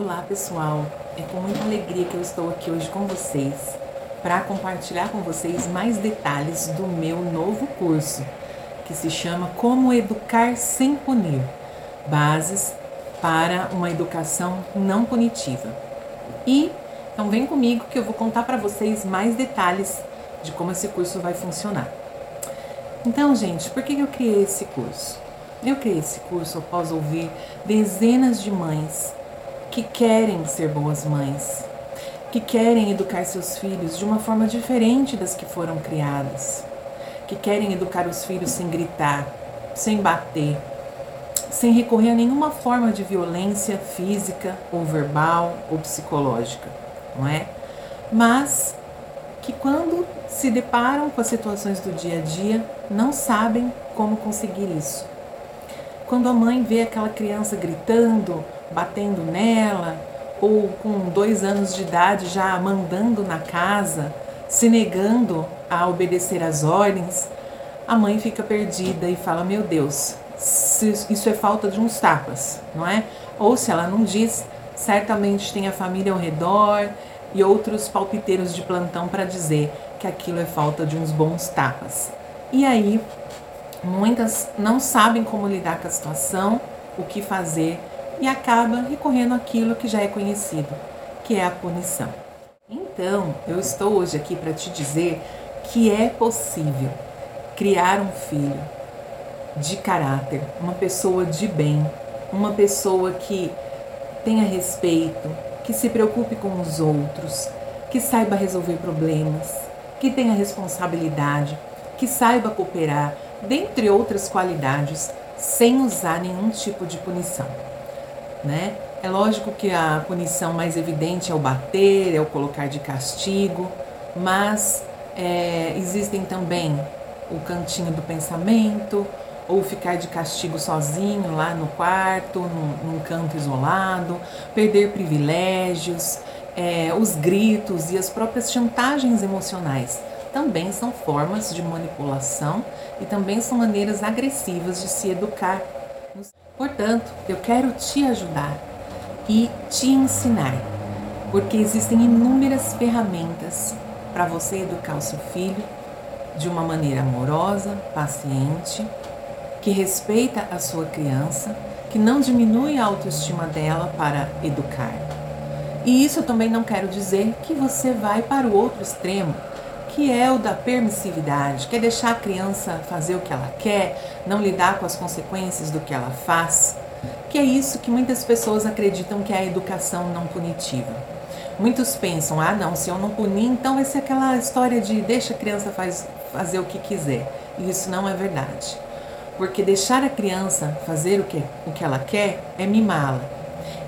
Olá pessoal, é com muita alegria que eu estou aqui hoje com vocês para compartilhar com vocês mais detalhes do meu novo curso que se chama Como Educar Sem Punir Bases para uma Educação Não Punitiva. E então vem comigo que eu vou contar para vocês mais detalhes de como esse curso vai funcionar. Então, gente, por que eu criei esse curso? Eu criei esse curso após ouvir dezenas de mães que querem ser boas mães, que querem educar seus filhos de uma forma diferente das que foram criadas, que querem educar os filhos sem gritar, sem bater, sem recorrer a nenhuma forma de violência física ou verbal ou psicológica, não é? Mas que quando se deparam com as situações do dia a dia, não sabem como conseguir isso. Quando a mãe vê aquela criança gritando, batendo nela, ou com dois anos de idade já mandando na casa, se negando a obedecer às ordens, a mãe fica perdida e fala: Meu Deus, isso é falta de uns tapas, não é? Ou se ela não diz, certamente tem a família ao redor e outros palpiteiros de plantão para dizer que aquilo é falta de uns bons tapas. E aí, muitas não sabem como lidar com a situação, o que fazer e acaba recorrendo àquilo que já é conhecido, que é a punição. Então, eu estou hoje aqui para te dizer que é possível criar um filho de caráter, uma pessoa de bem, uma pessoa que tenha respeito, que se preocupe com os outros, que saiba resolver problemas, que tenha responsabilidade, que saiba cooperar, dentre outras qualidades, sem usar nenhum tipo de punição né? É lógico que a punição mais evidente é o bater, é o colocar de castigo, mas é, existem também o cantinho do pensamento, ou ficar de castigo sozinho lá no quarto, num, num canto isolado, perder privilégios, é, os gritos e as próprias chantagens emocionais também são formas de manipulação e também são maneiras agressivas de se educar Portanto, eu quero te ajudar e te ensinar, porque existem inúmeras ferramentas para você educar o seu filho de uma maneira amorosa, paciente, que respeita a sua criança, que não diminui a autoestima dela para educar. E isso eu também não quero dizer que você vai para o outro extremo que é o da permissividade, que é deixar a criança fazer o que ela quer, não lidar com as consequências do que ela faz, que é isso que muitas pessoas acreditam que é a educação não punitiva. Muitos pensam, ah não, se eu não punir, então vai ser aquela história de deixa a criança faz, fazer o que quiser. E isso não é verdade. Porque deixar a criança fazer o que, o que ela quer é mimá-la.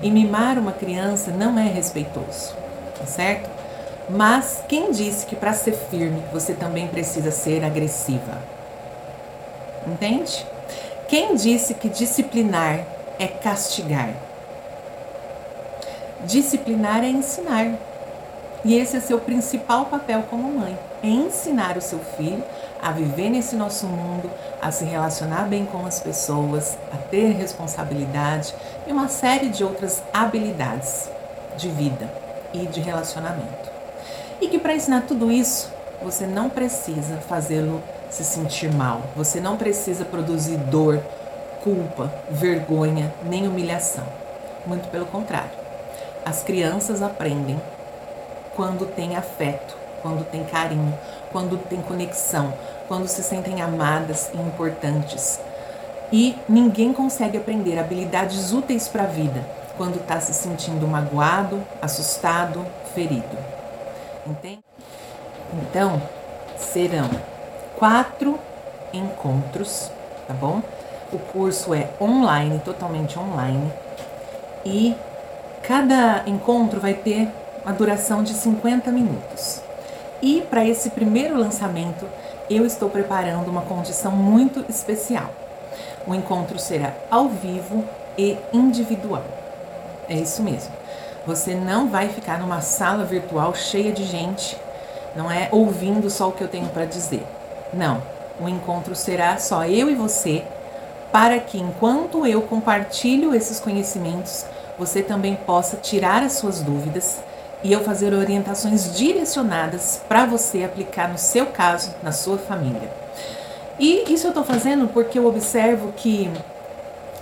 E mimar uma criança não é respeitoso, tá certo? Mas quem disse que para ser firme você também precisa ser agressiva? Entende? Quem disse que disciplinar é castigar? Disciplinar é ensinar. E esse é seu principal papel como mãe: é ensinar o seu filho a viver nesse nosso mundo, a se relacionar bem com as pessoas, a ter responsabilidade e uma série de outras habilidades de vida e de relacionamento. E que para ensinar tudo isso, você não precisa fazê-lo se sentir mal. Você não precisa produzir dor, culpa, vergonha, nem humilhação. Muito pelo contrário. As crianças aprendem quando tem afeto, quando tem carinho, quando tem conexão, quando se sentem amadas e importantes. E ninguém consegue aprender habilidades úteis para a vida quando está se sentindo magoado, assustado, ferido. Entende? Então, serão quatro encontros, tá bom? O curso é online, totalmente online. E cada encontro vai ter uma duração de 50 minutos. E para esse primeiro lançamento, eu estou preparando uma condição muito especial. O encontro será ao vivo e individual. É isso mesmo. Você não vai ficar numa sala virtual cheia de gente, não é ouvindo só o que eu tenho para dizer. Não, o encontro será só eu e você, para que enquanto eu compartilho esses conhecimentos, você também possa tirar as suas dúvidas e eu fazer orientações direcionadas para você aplicar no seu caso, na sua família. E isso eu estou fazendo porque eu observo que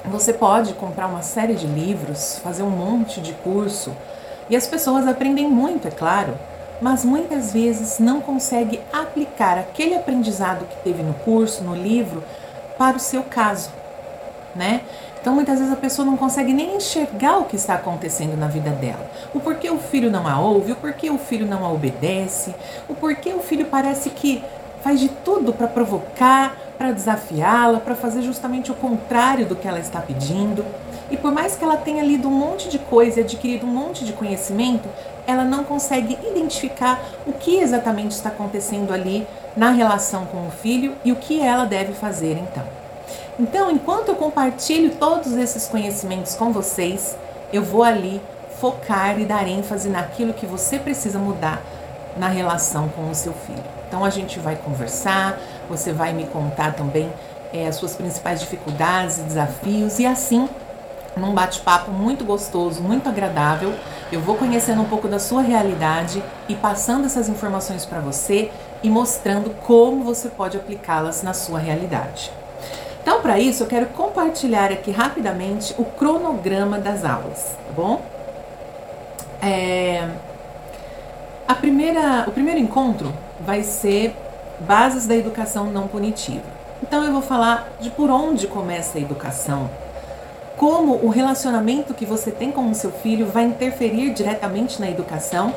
você pode comprar uma série de livros, fazer um monte de curso e as pessoas aprendem muito, é claro, mas muitas vezes não consegue aplicar aquele aprendizado que teve no curso, no livro, para o seu caso, né? Então muitas vezes a pessoa não consegue nem enxergar o que está acontecendo na vida dela. O porquê o filho não a ouve, o porquê o filho não a obedece, o porquê o filho parece que faz de tudo para provocar, para desafiá-la, para fazer justamente o contrário do que ela está pedindo. E por mais que ela tenha lido um monte de coisa e adquirido um monte de conhecimento, ela não consegue identificar o que exatamente está acontecendo ali na relação com o filho e o que ela deve fazer então. Então, enquanto eu compartilho todos esses conhecimentos com vocês, eu vou ali focar e dar ênfase naquilo que você precisa mudar na relação com o seu filho. Então a gente vai conversar, você vai me contar também é, as suas principais dificuldades e desafios, e assim, num bate-papo muito gostoso, muito agradável, eu vou conhecendo um pouco da sua realidade e passando essas informações para você e mostrando como você pode aplicá-las na sua realidade. Então, para isso, eu quero compartilhar aqui rapidamente o cronograma das aulas, tá bom? É, a primeira, o primeiro encontro vai ser bases da educação não punitiva. Então eu vou falar de por onde começa a educação, como o relacionamento que você tem com o seu filho vai interferir diretamente na educação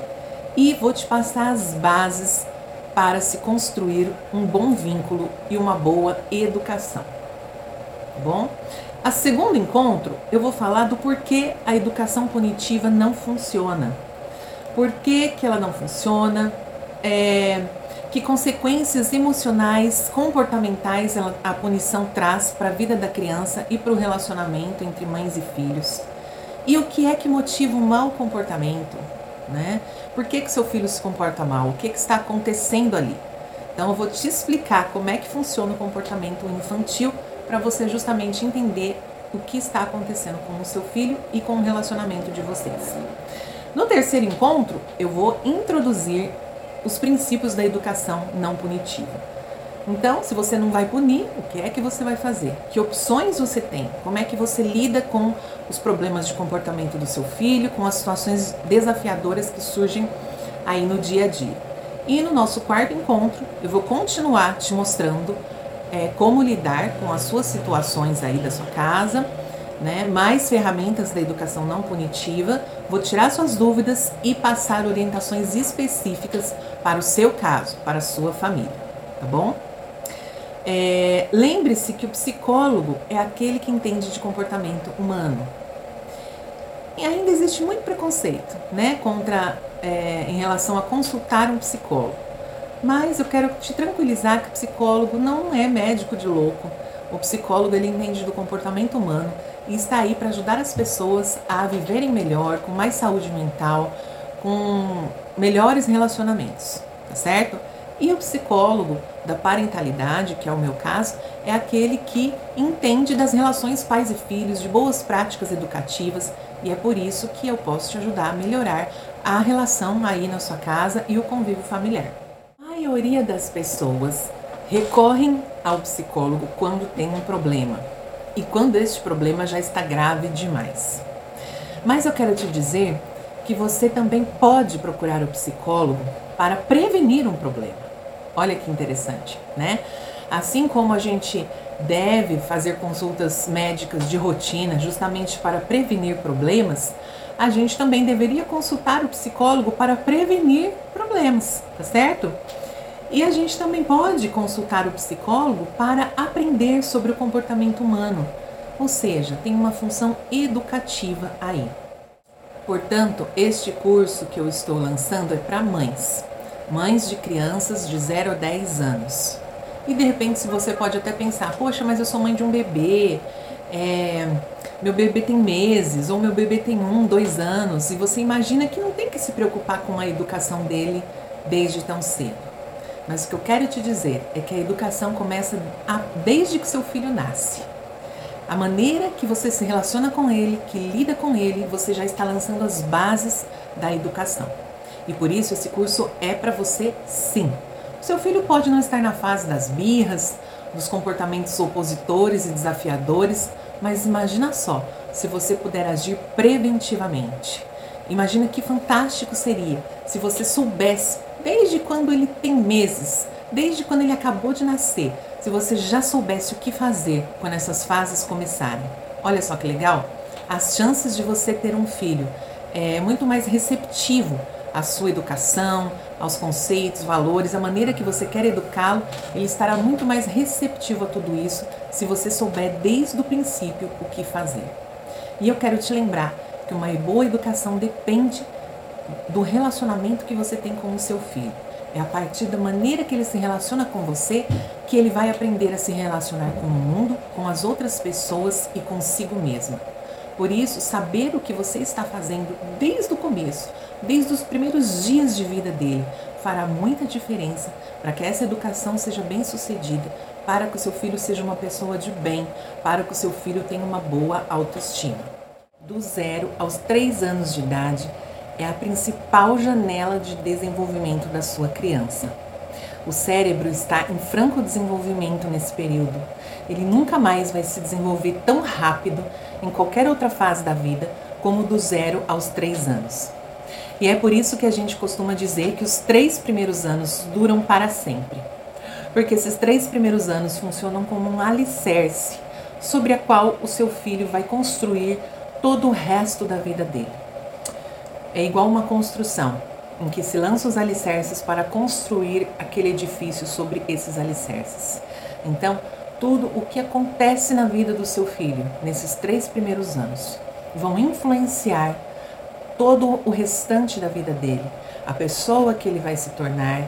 e vou te passar as bases para se construir um bom vínculo e uma boa educação. Tá bom? A segundo encontro, eu vou falar do porquê a educação punitiva não funciona por que, que ela não funciona, é, que consequências emocionais, comportamentais a punição traz para a vida da criança e para o relacionamento entre mães e filhos. E o que é que motiva o mau comportamento, né? Por que, que seu filho se comporta mal? O que, que está acontecendo ali? Então eu vou te explicar como é que funciona o comportamento infantil para você justamente entender o que está acontecendo com o seu filho e com o relacionamento de vocês. No terceiro encontro, eu vou introduzir os princípios da educação não punitiva. Então, se você não vai punir, o que é que você vai fazer? Que opções você tem? Como é que você lida com os problemas de comportamento do seu filho, com as situações desafiadoras que surgem aí no dia a dia? E no nosso quarto encontro, eu vou continuar te mostrando é, como lidar com as suas situações aí da sua casa né, mais ferramentas da educação não punitiva, vou tirar suas dúvidas e passar orientações específicas para o seu caso, para a sua família, tá bom? É, Lembre-se que o psicólogo é aquele que entende de comportamento humano. E ainda existe muito preconceito, né, contra é, em relação a consultar um psicólogo. Mas eu quero te tranquilizar que psicólogo não é médico de louco. O psicólogo ele entende do comportamento humano e está aí para ajudar as pessoas a viverem melhor, com mais saúde mental, com melhores relacionamentos, tá certo? E o psicólogo da parentalidade, que é o meu caso, é aquele que entende das relações pais e filhos, de boas práticas educativas, e é por isso que eu posso te ajudar a melhorar a relação aí na sua casa e o convívio familiar. A maioria das pessoas recorrem ao psicólogo quando tem um problema e quando este problema já está grave demais. Mas eu quero te dizer que você também pode procurar o psicólogo para prevenir um problema. Olha que interessante, né? Assim como a gente deve fazer consultas médicas de rotina justamente para prevenir problemas, a gente também deveria consultar o psicólogo para prevenir problemas, tá certo? E a gente também pode consultar o psicólogo para aprender sobre o comportamento humano, ou seja, tem uma função educativa aí. Portanto, este curso que eu estou lançando é para mães, mães de crianças de 0 a 10 anos. E de repente, se você pode até pensar, poxa, mas eu sou mãe de um bebê, é, meu bebê tem meses, ou meu bebê tem um, dois anos, e você imagina que não tem que se preocupar com a educação dele desde tão cedo. Mas o que eu quero te dizer é que a educação começa a, desde que seu filho nasce. A maneira que você se relaciona com ele, que lida com ele, você já está lançando as bases da educação. E por isso esse curso é para você sim. O seu filho pode não estar na fase das birras, dos comportamentos opositores e desafiadores, mas imagina só se você puder agir preventivamente. Imagina que fantástico seria se você soubesse, desde quando ele tem meses, desde quando ele acabou de nascer, se você já soubesse o que fazer quando essas fases começarem. Olha só que legal! As chances de você ter um filho é muito mais receptivo à sua educação, aos conceitos, valores, a maneira que você quer educá-lo, ele estará muito mais receptivo a tudo isso se você souber desde o princípio o que fazer. E eu quero te lembrar que uma boa educação depende do relacionamento que você tem com o seu filho. É a partir da maneira que ele se relaciona com você que ele vai aprender a se relacionar com o mundo, com as outras pessoas e consigo mesmo. Por isso, saber o que você está fazendo desde o começo, desde os primeiros dias de vida dele, fará muita diferença para que essa educação seja bem sucedida, para que o seu filho seja uma pessoa de bem, para que o seu filho tenha uma boa autoestima. Do zero aos três anos de idade, é a principal janela de desenvolvimento da sua criança. O cérebro está em franco desenvolvimento nesse período. Ele nunca mais vai se desenvolver tão rápido em qualquer outra fase da vida como do zero aos três anos. E é por isso que a gente costuma dizer que os três primeiros anos duram para sempre. Porque esses três primeiros anos funcionam como um alicerce sobre a qual o seu filho vai construir todo o resto da vida dele é igual uma construção, em que se lança os alicerces para construir aquele edifício sobre esses alicerces. Então, tudo o que acontece na vida do seu filho nesses três primeiros anos vão influenciar todo o restante da vida dele, a pessoa que ele vai se tornar,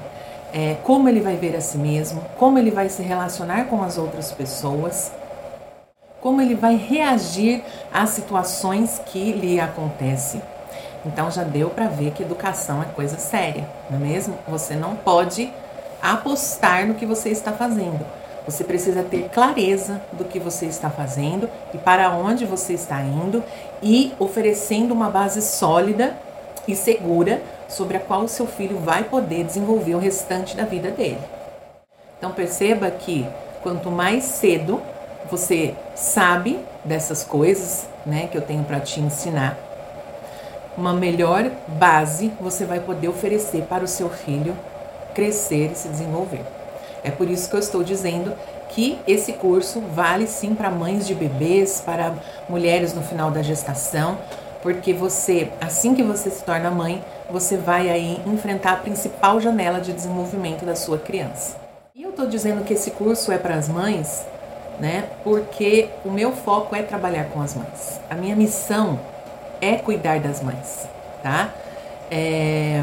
é, como ele vai ver a si mesmo, como ele vai se relacionar com as outras pessoas, como ele vai reagir às situações que lhe acontecem então já deu para ver que educação é coisa séria, não é mesmo? Você não pode apostar no que você está fazendo. Você precisa ter clareza do que você está fazendo e para onde você está indo e oferecendo uma base sólida e segura sobre a qual o seu filho vai poder desenvolver o restante da vida dele. Então perceba que quanto mais cedo você sabe dessas coisas, né, que eu tenho para te ensinar, uma melhor base você vai poder oferecer para o seu filho crescer e se desenvolver. É por isso que eu estou dizendo que esse curso vale sim para mães de bebês, para mulheres no final da gestação, porque você, assim que você se torna mãe, você vai aí enfrentar a principal janela de desenvolvimento da sua criança. E eu estou dizendo que esse curso é para as mães, né? Porque o meu foco é trabalhar com as mães. A minha missão é cuidar das mães, tá? É,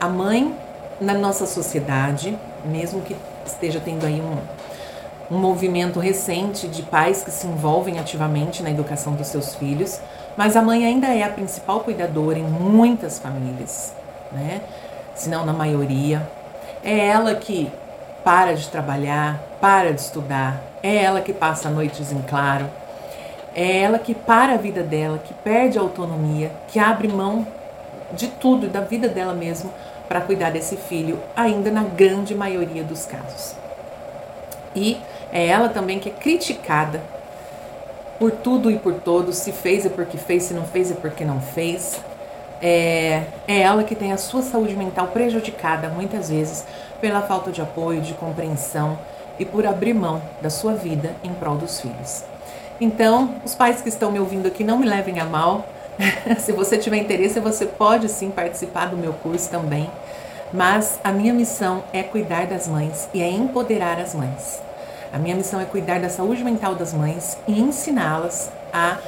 a mãe na nossa sociedade, mesmo que esteja tendo aí um, um movimento recente de pais que se envolvem ativamente na educação dos seus filhos, mas a mãe ainda é a principal cuidadora em muitas famílias, né? Se não na maioria. É ela que para de trabalhar, para de estudar, é ela que passa noites em claro, é ela que para a vida dela, que perde a autonomia, que abre mão de tudo, da vida dela mesmo, para cuidar desse filho, ainda na grande maioria dos casos. E é ela também que é criticada por tudo e por todos, se fez é porque fez, se não fez é porque não fez. É, é ela que tem a sua saúde mental prejudicada muitas vezes pela falta de apoio, de compreensão e por abrir mão da sua vida em prol dos filhos. Então, os pais que estão me ouvindo aqui, não me levem a mal. Se você tiver interesse, você pode sim participar do meu curso também. Mas a minha missão é cuidar das mães e é empoderar as mães. A minha missão é cuidar da saúde mental das mães e ensiná-las a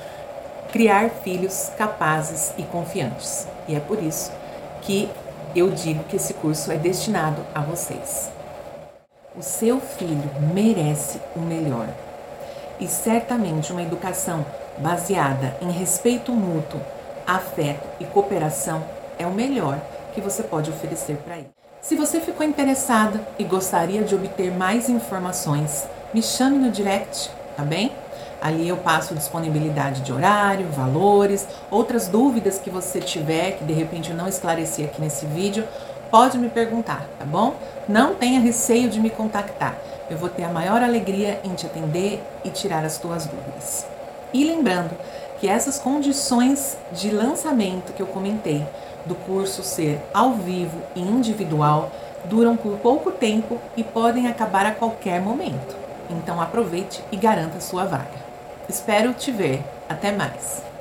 criar filhos capazes e confiantes. E é por isso que eu digo que esse curso é destinado a vocês. O seu filho merece o melhor e certamente uma educação baseada em respeito mútuo, afeto e cooperação é o melhor que você pode oferecer para ele. Se você ficou interessada e gostaria de obter mais informações, me chame no direct, tá bem? Ali eu passo disponibilidade de horário, valores, outras dúvidas que você tiver que de repente eu não esclareci aqui nesse vídeo, pode me perguntar, tá bom? Não tenha receio de me contactar. Eu vou ter a maior alegria em te atender e tirar as tuas dúvidas. E lembrando que essas condições de lançamento que eu comentei do curso ser ao vivo e individual duram por pouco tempo e podem acabar a qualquer momento. Então aproveite e garanta sua vaga. Espero te ver. Até mais!